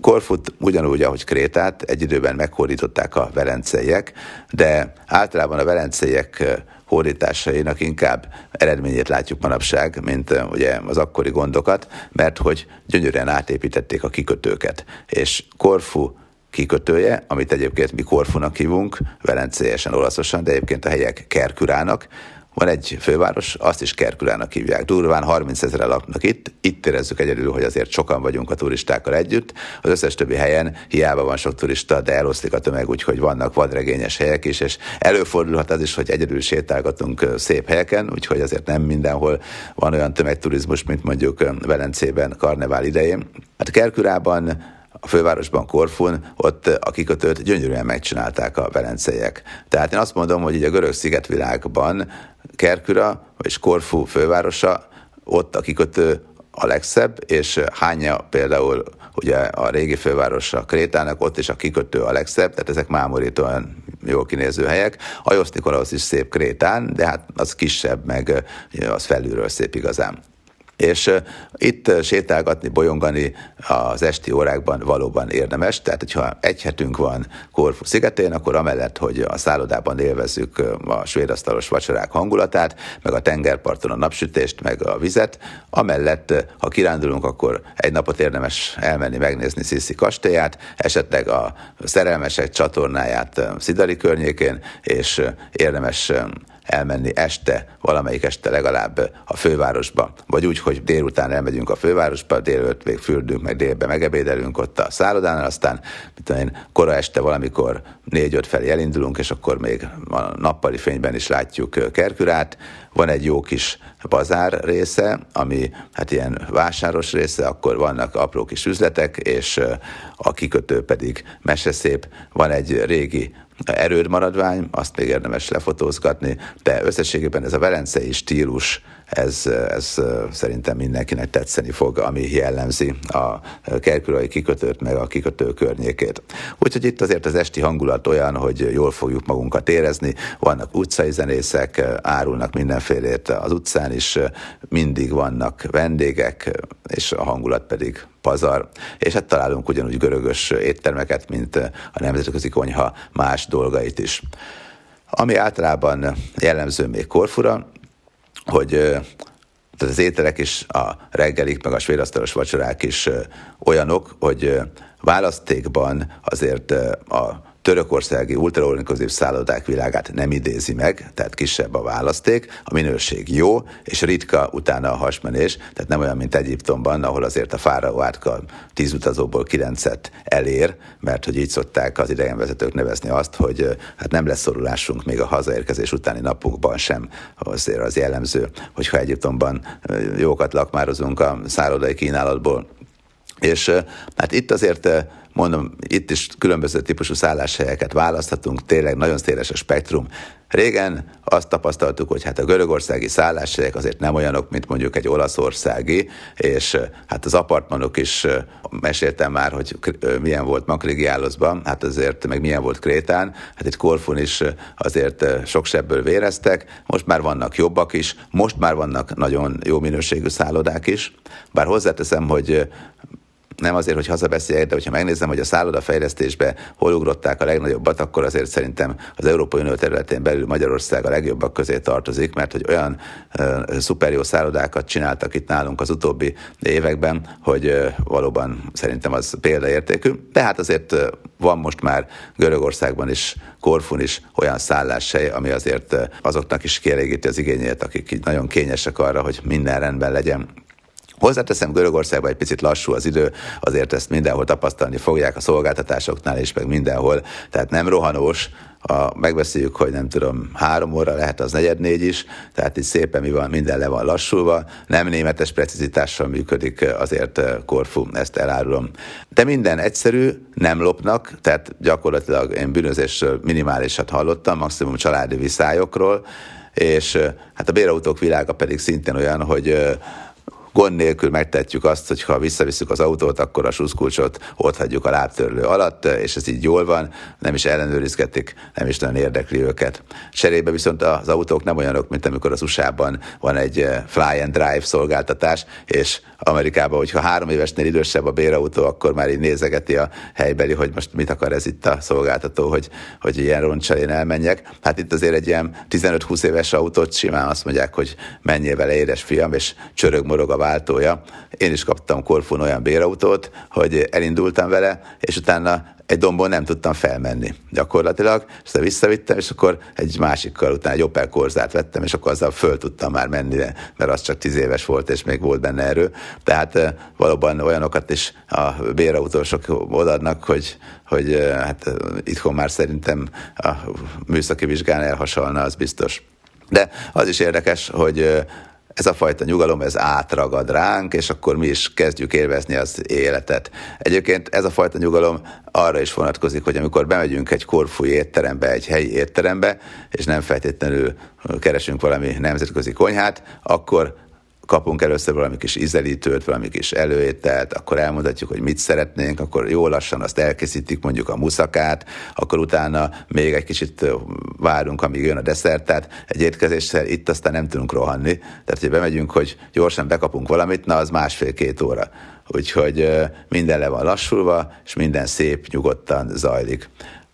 Korfut ugyanúgy, ahogy Krétát egy időben meghódították a velenceiek, de általában a velenceiek hódításainak inkább eredményét látjuk manapság, mint ugye az akkori gondokat, mert hogy gyönyörűen átépítették a kikötőket. És Korfu kikötője, amit egyébként mi Korfunak hívunk, velencélyesen olaszosan, de egyébként a helyek Kerkürának, van egy főváros, azt is Kerkülának hívják. Durván 30 ezeren laknak itt, itt érezzük egyedül, hogy azért sokan vagyunk a turistákkal együtt. Az összes többi helyen hiába van sok turista, de eloszlik a tömeg, úgyhogy vannak vadregényes helyek is, és előfordulhat az is, hogy egyedül sétálgatunk szép helyeken, úgyhogy azért nem mindenhol van olyan tömegturizmus, mint mondjuk Velencében karnevál idején. Hát Kerkürában a fővárosban, Korfun, ott a kikötőt gyönyörűen megcsinálták a velenceiek. Tehát én azt mondom, hogy így a görög szigetvilágban Kerküra és Korfu fővárosa, ott a kikötő a legszebb, és Hánya például ugye a régi fővárosa Krétának, ott is a kikötő a legszebb, tehát ezek mámorítóan jól kinéző helyek. A Nikolaus is szép Krétán, de hát az kisebb, meg az felülről szép igazán. És itt sétálgatni, bolyongani az esti órákban valóban érdemes, tehát hogyha egy hetünk van Korfu szigetén, akkor amellett, hogy a szállodában élvezzük a svédasztalos vacsorák hangulatát, meg a tengerparton a napsütést, meg a vizet, amellett, ha kirándulunk, akkor egy napot érdemes elmenni megnézni Sziszi kastélyát, esetleg a szerelmesek csatornáját Szidari környékén, és érdemes elmenni este, valamelyik este legalább a fővárosba, vagy úgy, hogy délután elmegyünk a fővárosba, délőtt még fürdünk, meg délbe megebédelünk ott a szállodánál, aztán mit én, kora este valamikor négy-öt felé elindulunk, és akkor még a nappali fényben is látjuk Kerkürát. Van egy jó kis bazár része, ami hát ilyen vásáros része, akkor vannak apró kis üzletek, és a kikötő pedig meseszép. Van egy régi erőd maradvány, azt még érdemes lefotózgatni, de összességében ez a velencei stílus, ez, ez szerintem mindenkinek tetszeni fog, ami jellemzi a kerkülai kikötőt, meg a kikötő környékét. Úgyhogy itt azért az esti hangulat olyan, hogy jól fogjuk magunkat érezni, vannak utcai zenészek, árulnak mindenfélét az utcán is, mindig vannak vendégek, és a hangulat pedig pazar, és hát találunk ugyanúgy görögös éttermeket, mint a nemzetközi konyha más dolgait is. Ami általában jellemző még Korfura, hogy tehát az ételek is, a reggelik, meg a svédasztalos vacsorák is olyanok, hogy választékban azért a törökországi ultraornikozív szállodák világát nem idézi meg, tehát kisebb a választék, a minőség jó, és ritka utána a hasmenés, tehát nem olyan, mint Egyiptomban, ahol azért a fáraó átka tíz utazóból kilencet elér, mert hogy így szokták az idegenvezetők nevezni azt, hogy hát nem lesz szorulásunk még a hazaérkezés utáni napokban sem, azért az jellemző, hogyha Egyiptomban jókat lakmározunk a szállodai kínálatból, és hát itt azért mondom, itt is különböző típusú szálláshelyeket választhatunk, tényleg nagyon széles a spektrum. Régen azt tapasztaltuk, hogy hát a görögországi szálláshelyek azért nem olyanok, mint mondjuk egy olaszországi, és hát az apartmanok is meséltem már, hogy milyen volt Makrigiáloszban, hát azért meg milyen volt Krétán, hát itt Korfun is azért sok sebből véreztek, most már vannak jobbak is, most már vannak nagyon jó minőségű szállodák is, bár hozzáteszem, hogy nem azért, hogy hazabeszéljek, de hogyha megnézem, hogy a szállodafejlesztésbe hol ugrották a legnagyobbat, akkor azért szerintem az Európai Unió területén belül Magyarország a legjobbak közé tartozik, mert hogy olyan uh, szuper jó szállodákat csináltak itt nálunk az utóbbi években, hogy uh, valóban szerintem az példaértékű. De hát azért uh, van most már Görögországban is, Korfun is olyan szálláshely, ami azért azoknak is kielégíti az igényét, akik így nagyon kényesek arra, hogy minden rendben legyen Hozzáteszem, Görögországban egy picit lassú az idő, azért ezt mindenhol tapasztalni fogják a szolgáltatásoknál és meg mindenhol, tehát nem rohanós, ha megbeszéljük, hogy nem tudom, három óra lehet az negyed négy is, tehát itt szépen mi van, minden le van lassulva, nem németes precizitással működik azért Korfu, ezt elárulom. De minden egyszerű, nem lopnak, tehát gyakorlatilag én bűnözésről minimálisat hallottam, maximum családi viszályokról, és hát a bérautók világa pedig szintén olyan, hogy gond nélkül megtetjük azt, hogy ha visszavisszük az autót, akkor a suszkulcsot ott hagyjuk a lábtörlő alatt, és ez így jól van, nem is ellenőrizgetik, nem is nagyon érdekli őket. Cserébe viszont az autók nem olyanok, mint amikor az USA-ban van egy eh, fly and drive szolgáltatás, és Amerikában, hogyha három évesnél idősebb a bérautó, akkor már így nézegeti a helybeli, hogy most mit akar ez itt a szolgáltató, hogy, hogy ilyen roncsal én elmenjek. Hát itt azért egy ilyen 15-20 éves autót simán azt mondják, hogy menjél vele édes fiam, és csörög morog a váltója. Én is kaptam Korfun olyan bérautót, hogy elindultam vele, és utána egy dombon nem tudtam felmenni gyakorlatilag, és aztán visszavittem, és akkor egy másikkal utána egy Opel Korzát vettem, és akkor azzal föl tudtam már menni, mert az csak tíz éves volt, és még volt benne erő. Tehát valóban olyanokat is a bérautósok odaadnak, hogy, hogy hát itthon már szerintem a műszaki vizsgán elhasalna, az biztos. De az is érdekes, hogy ez a fajta nyugalom, ez átragad ránk, és akkor mi is kezdjük élvezni az életet. Egyébként ez a fajta nyugalom arra is vonatkozik, hogy amikor bemegyünk egy korfúj étterembe, egy helyi étterembe, és nem feltétlenül keresünk valami nemzetközi konyhát, akkor kapunk először valami kis ízelítőt, valami kis előételt, akkor elmondhatjuk, hogy mit szeretnénk, akkor jó lassan azt elkészítik mondjuk a muszakát, akkor utána még egy kicsit várunk, amíg jön a desszert, tehát egy étkezéssel itt aztán nem tudunk rohanni. Tehát, hogy bemegyünk, hogy gyorsan bekapunk valamit, na az másfél-két óra. Úgyhogy minden le van lassulva, és minden szép, nyugodtan zajlik.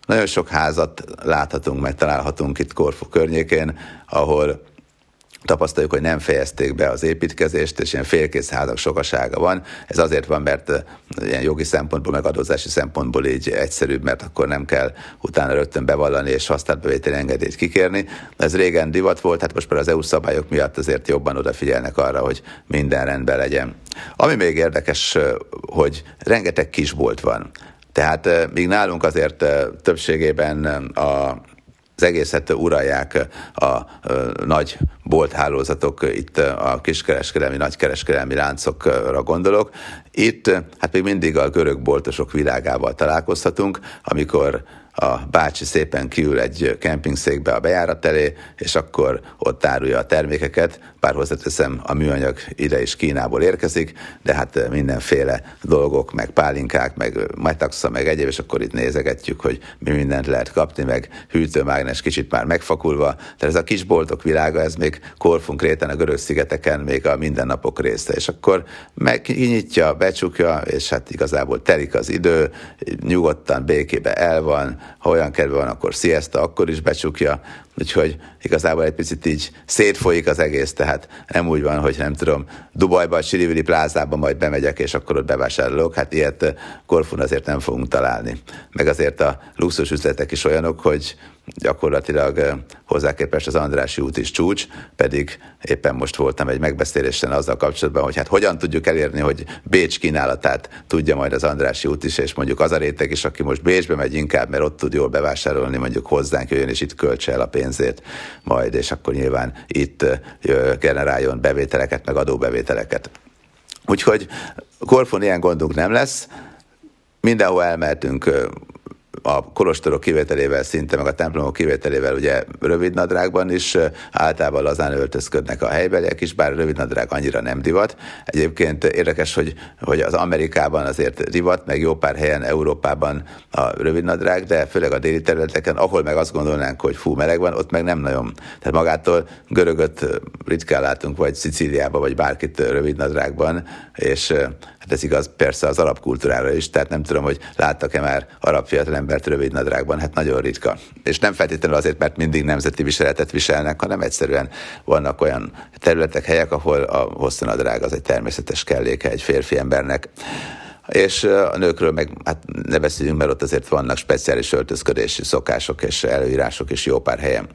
Nagyon sok házat láthatunk, megtalálhatunk itt Korfu környékén, ahol tapasztaljuk, hogy nem fejezték be az építkezést, és ilyen félkész házak sokasága van. Ez azért van, mert ilyen jogi szempontból, meg adózási szempontból így egyszerűbb, mert akkor nem kell utána rögtön bevallani és használatbevételi engedélyt kikérni. Ez régen divat volt, hát most már az EU szabályok miatt azért jobban odafigyelnek arra, hogy minden rendben legyen. Ami még érdekes, hogy rengeteg kisbolt van. Tehát eh, míg nálunk azért többségében a az egészet uralják a, a nagy bolthálózatok, itt a kiskereskedelmi, nagykereskedelmi láncokra gondolok. Itt hát még mindig a görög boltosok világával találkozhatunk, amikor a bácsi szépen kiül egy kempingszékbe a bejárat elé, és akkor ott árulja a termékeket, bár hozzáteszem, a műanyag ide is Kínából érkezik, de hát mindenféle dolgok, meg pálinkák, meg metaxa, meg egyéb, és akkor itt nézegetjük, hogy mi mindent lehet kapni, meg hűtőmágnes kicsit már megfakulva. Tehát ez a kisboltok világa, ez még Korfunk réten a görög szigeteken még a mindennapok része, és akkor megnyitja, becsukja, és hát igazából telik az idő, nyugodtan békébe el van, ha olyan kedve van, akkor siesta, akkor is becsukja, úgyhogy igazából egy picit így szétfolyik az egész, tehát nem úgy van, hogy nem tudom, Dubajba, a Sirivili plázában majd bemegyek, és akkor ott bevásárolok, hát ilyet Korfun azért nem fogunk találni. Meg azért a luxus üzletek is olyanok, hogy gyakorlatilag hozzá képest az Andrási út is csúcs, pedig éppen most voltam egy megbeszélésen azzal kapcsolatban, hogy hát hogyan tudjuk elérni, hogy Bécs kínálatát tudja majd az Andrási út is, és mondjuk az a réteg is, aki most Bécsbe megy inkább, mert ott tud jól bevásárolni, mondjuk hozzánk jöjjön, és itt költse el a pénzét majd, és akkor nyilván itt generáljon bevételeket, meg adóbevételeket. Úgyhogy Korfon ilyen gondunk nem lesz, mindenhol elmehetünk a kolostorok kivételével szinte, meg a templomok kivételével ugye rövidnadrágban is általában lazán öltözködnek a helybeliek is, bár rövidnadrág annyira nem divat. Egyébként érdekes, hogy, hogy az Amerikában azért divat, meg jó pár helyen Európában a rövidnadrág, de főleg a déli területeken, ahol meg azt gondolnánk, hogy fú, meleg van, ott meg nem nagyon. Tehát magától görögöt ritkán látunk, vagy Szicíliában, vagy bárkit rövidnadrágban, és Hát ez igaz persze az arab kultúrára is, tehát nem tudom, hogy láttak-e már arab fiatalembert rövid nadrágban, hát nagyon ritka. És nem feltétlenül azért, mert mindig nemzeti viseletet viselnek, hanem egyszerűen vannak olyan területek, helyek, ahol a hosszú nadrág az egy természetes kelléke egy férfi embernek és a nőkről meg hát ne beszéljünk, mert ott azért vannak speciális öltözködési szokások és előírások is jó pár helyen.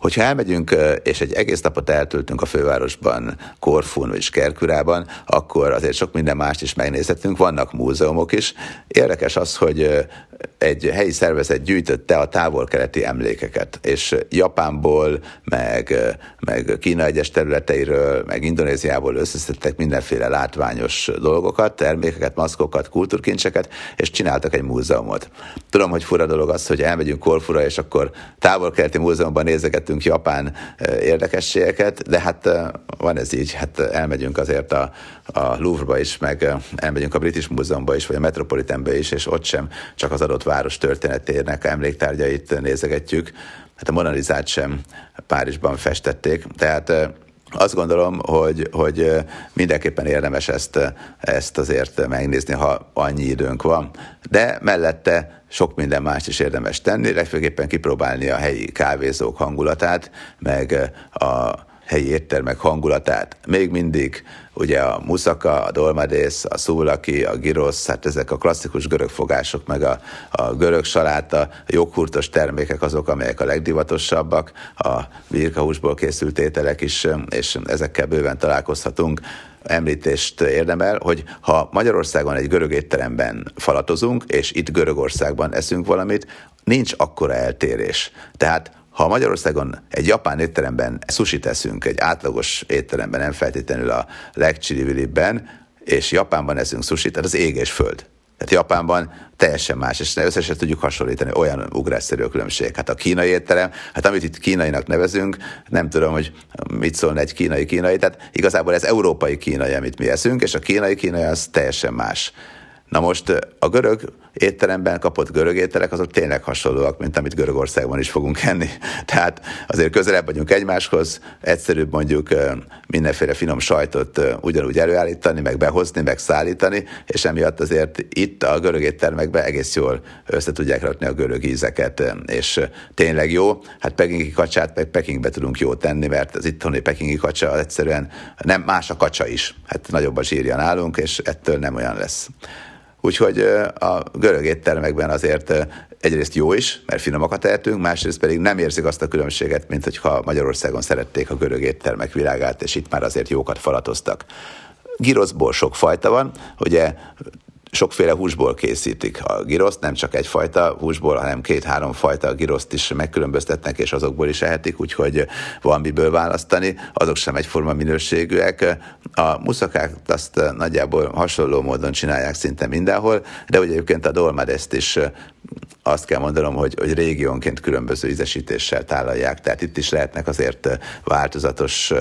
Hogyha elmegyünk, és egy egész napot eltöltünk a fővárosban, Korfun és Kerkürában, akkor azért sok minden mást is megnézhetünk, vannak múzeumok is. Érdekes az, hogy egy helyi szervezet gyűjtötte a távol-keleti emlékeket, és Japánból, meg, meg Kína egyes területeiről, meg Indonéziából összeszedtek mindenféle látványos dolgokat, termékeket, maszkokat, kultúrkincseket, és csináltak egy múzeumot. Tudom, hogy fura dolog az, hogy elmegyünk Korfura, és akkor távol-keleti múzeumban nézegetünk Japán érdekességeket, de hát van ez így, hát elmegyünk azért a, a Louvre-ba is, meg elmegyünk a British Múzeumba is, vagy a Metropolitanbe is, és ott sem csak az adott város történetének emléktárgyait nézegetjük. Hát a Monalizát sem Párizsban festették, tehát azt gondolom, hogy, hogy mindenképpen érdemes ezt, ezt azért megnézni, ha annyi időnk van. De mellette sok minden mást is érdemes tenni, legfőképpen kipróbálni a helyi kávézók hangulatát, meg a helyi éttermek hangulatát. Még mindig ugye a muszaka, a dolmadész, a szulaki, a girosz, hát ezek a klasszikus görög fogások, meg a, a görög saláta, a joghurtos termékek azok, amelyek a legdivatosabbak, a virkahúsból készült ételek is, és ezekkel bőven találkozhatunk említést érdemel, hogy ha Magyarországon egy görög étteremben falatozunk, és itt Görögországban eszünk valamit, nincs akkora eltérés. Tehát ha Magyarországon egy japán étteremben sushi teszünk, egy átlagos étteremben, nem feltétlenül a legcsilivilibben, és Japánban eszünk sushi, tehát az ég és föld. Tehát Japánban teljesen más, és össze sem tudjuk hasonlítani, olyan ugrásszerű a különbség. Hát a kínai étterem, hát amit itt kínainak nevezünk, nem tudom, hogy mit szólna egy kínai kínai, tehát igazából ez európai kínai, amit mi eszünk, és a kínai kínai az teljesen más. Na most a görög étteremben kapott görög ételek, azok tényleg hasonlóak, mint amit Görögországban is fogunk enni. Tehát azért közelebb vagyunk egymáshoz, egyszerűbb mondjuk mindenféle finom sajtot ugyanúgy előállítani, meg behozni, meg szállítani, és emiatt azért itt a görög éttermekben egész jól össze tudják rakni a görög ízeket, és tényleg jó. Hát pekingi kacsát meg Pekingbe tudunk jó tenni, mert az itthoni pekingi kacsa egyszerűen nem más a kacsa is. Hát nagyobb a zsírja nálunk, és ettől nem olyan lesz. Úgyhogy a görög éttermekben azért egyrészt jó is, mert finomakat tehetünk, másrészt pedig nem érzik azt a különbséget, mint hogyha Magyarországon szerették a görög éttermek világát, és itt már azért jókat falatoztak. Giroszból sok fajta van, ugye sokféle húsból készítik a giroszt, nem csak egyfajta húsból, hanem két-három fajta giroszt is megkülönböztetnek, és azokból is ehetik, úgyhogy van miből választani, azok sem egyforma minőségűek. A muszakák azt nagyjából hasonló módon csinálják szinte mindenhol, de ugye egyébként a dolmadeszt is azt kell mondanom, hogy, hogy régiónként különböző ízesítéssel tálalják, tehát itt is lehetnek azért változatos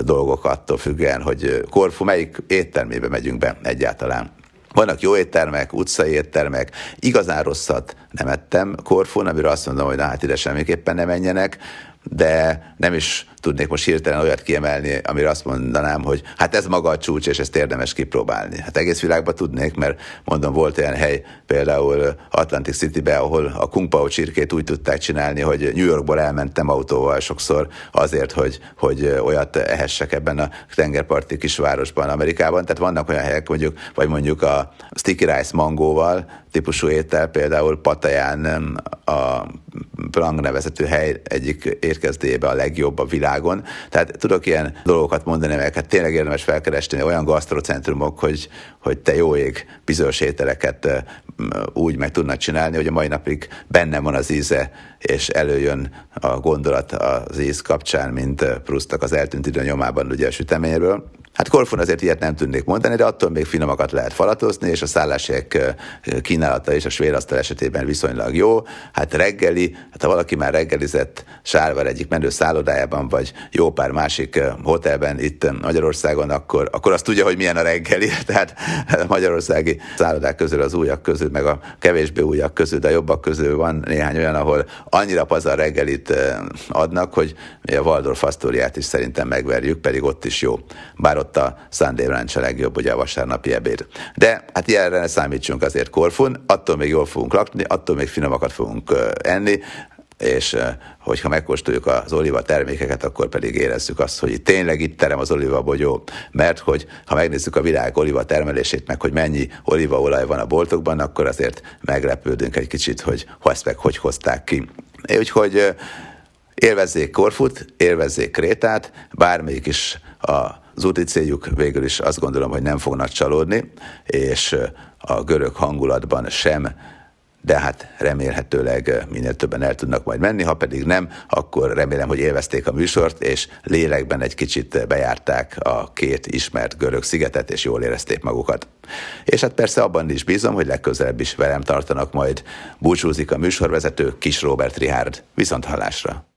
dolgok attól függően, hogy Korfu melyik éttermébe megyünk be egyáltalán. Vannak jó éttermek, utcai éttermek, igazán rosszat nem ettem. Korfun, amiről azt mondom, hogy na hát ide semmiképpen nem menjenek, de nem is tudnék most hirtelen olyat kiemelni, amire azt mondanám, hogy hát ez maga a csúcs, és ezt érdemes kipróbálni. Hát egész világban tudnék, mert mondom, volt olyan hely, például Atlantic City-be, ahol a Kung Pao csirkét úgy tudták csinálni, hogy New Yorkból elmentem autóval sokszor azért, hogy, hogy olyat ehessek ebben a tengerparti kisvárosban, Amerikában. Tehát vannak olyan helyek, mondjuk, vagy mondjuk a sticky rice mangóval, típusú étel, például Pataján a Plang nevezető hely egyik érkezdébe a legjobb a világon. Tehát tudok ilyen dolgokat mondani, amelyeket tényleg érdemes felkeresni, olyan gasztrocentrumok, hogy, hogy te jó ég bizonyos ételeket úgy meg tudnak csinálni, hogy a mai napig bennem van az íze, és előjön a gondolat az íz kapcsán, mint Prusztak az eltűnt idő nyomában ugye a süteményről. Hát Korfun azért ilyet nem tudnék mondani, de attól még finomakat lehet falatozni, és a szállásiek kínálata és a svérasztal esetében viszonylag jó. Hát reggeli, hát ha valaki már reggelizett Sárvár egyik menő szállodájában, vagy jó pár másik hotelben itt Magyarországon, akkor, akkor azt tudja, hogy milyen a reggeli. Tehát a magyarországi szállodák közül, az újak közül, meg a kevésbé újak de a jobbak közül van néhány olyan, ahol annyira pazar reggelit adnak, hogy a Waldorf Astoriát is szerintem megverjük, pedig ott is jó. Bár ott a Sunday Ranch a legjobb, ugye a vasárnapi ebéd. De hát ilyenre számítsunk azért Korfun, attól még jól fogunk lakni, attól még finomakat fogunk enni, és hogyha megkóstoljuk az oliva termékeket, akkor pedig érezzük azt, hogy tényleg itt terem az oliva bogyó, mert hogy ha megnézzük a világ oliva termelését, meg hogy mennyi olívaolaj van a boltokban, akkor azért meglepődünk egy kicsit, hogy ezt meg hogy hozták ki. Úgyhogy élvezzék Korfut, élvezzék Krétát, bármelyik is az úti céljuk végül is azt gondolom, hogy nem fognak csalódni, és a görög hangulatban sem, de hát remélhetőleg minél többen el tudnak majd menni, ha pedig nem, akkor remélem, hogy élvezték a műsort, és lélekben egy kicsit bejárták a két ismert görög szigetet, és jól érezték magukat. És hát persze abban is bízom, hogy legközelebb is velem tartanak majd. Búcsúzik a műsorvezető Kis Robert Rihárd. Viszont hallásra!